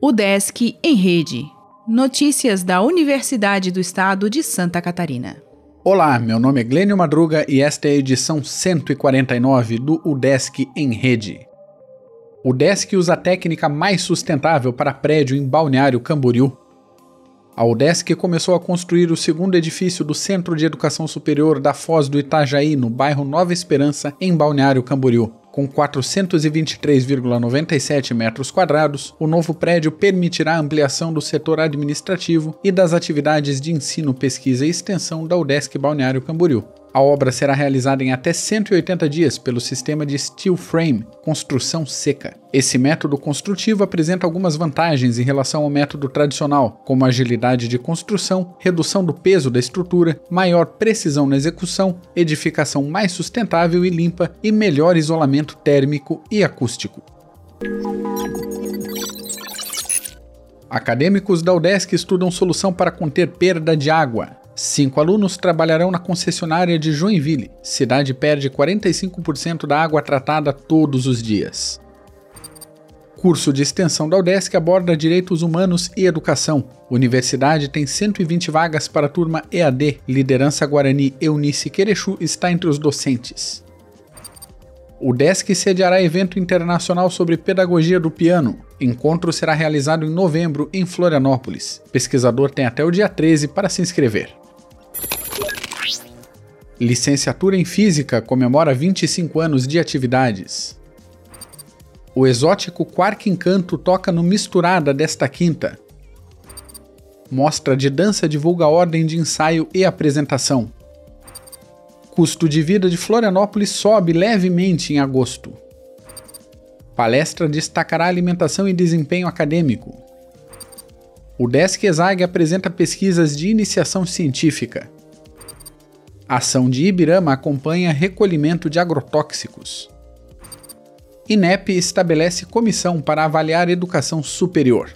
O Desk em Rede. Notícias da Universidade do Estado de Santa Catarina. Olá, meu nome é Glênio Madruga e esta é a edição 149 do UDESC em Rede. O UDESC usa a técnica mais sustentável para prédio em Balneário Camboriú. A UDESC começou a construir o segundo edifício do Centro de Educação Superior da Foz do Itajaí, no bairro Nova Esperança, em Balneário Camboriú. Com 423,97 metros quadrados, o novo prédio permitirá a ampliação do setor administrativo e das atividades de ensino, pesquisa e extensão da UDESC Balneário Camboriú. A obra será realizada em até 180 dias pelo sistema de steel frame, construção seca. Esse método construtivo apresenta algumas vantagens em relação ao método tradicional, como agilidade de construção, redução do peso da estrutura, maior precisão na execução, edificação mais sustentável e limpa e melhor isolamento térmico e acústico. Acadêmicos da UDESC estudam solução para conter perda de água. Cinco alunos trabalharão na concessionária de Joinville. Cidade perde 45% da água tratada todos os dias. Curso de extensão da UDESC aborda direitos humanos e educação. Universidade tem 120 vagas para a turma EAD. Liderança Guarani Eunice Querechu está entre os docentes. O DESC sediará evento internacional sobre pedagogia do piano. Encontro será realizado em novembro em Florianópolis. Pesquisador tem até o dia 13 para se inscrever. Licenciatura em Física comemora 25 anos de atividades. O exótico Quark Encanto toca no Misturada desta quinta. Mostra de dança divulga ordem de ensaio e apresentação. Custo de vida de Florianópolis sobe levemente em agosto. Palestra destacará alimentação e desempenho acadêmico. O Desk Exag apresenta pesquisas de iniciação científica. A ação de Ibirama acompanha recolhimento de agrotóxicos. INEP estabelece comissão para avaliar educação superior.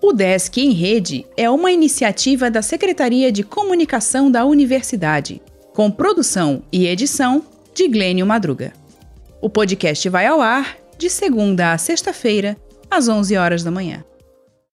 O Desk em Rede é uma iniciativa da Secretaria de Comunicação da Universidade, com produção e edição de Glênio Madruga. O podcast vai ao ar de segunda a sexta-feira, às 11 horas da manhã.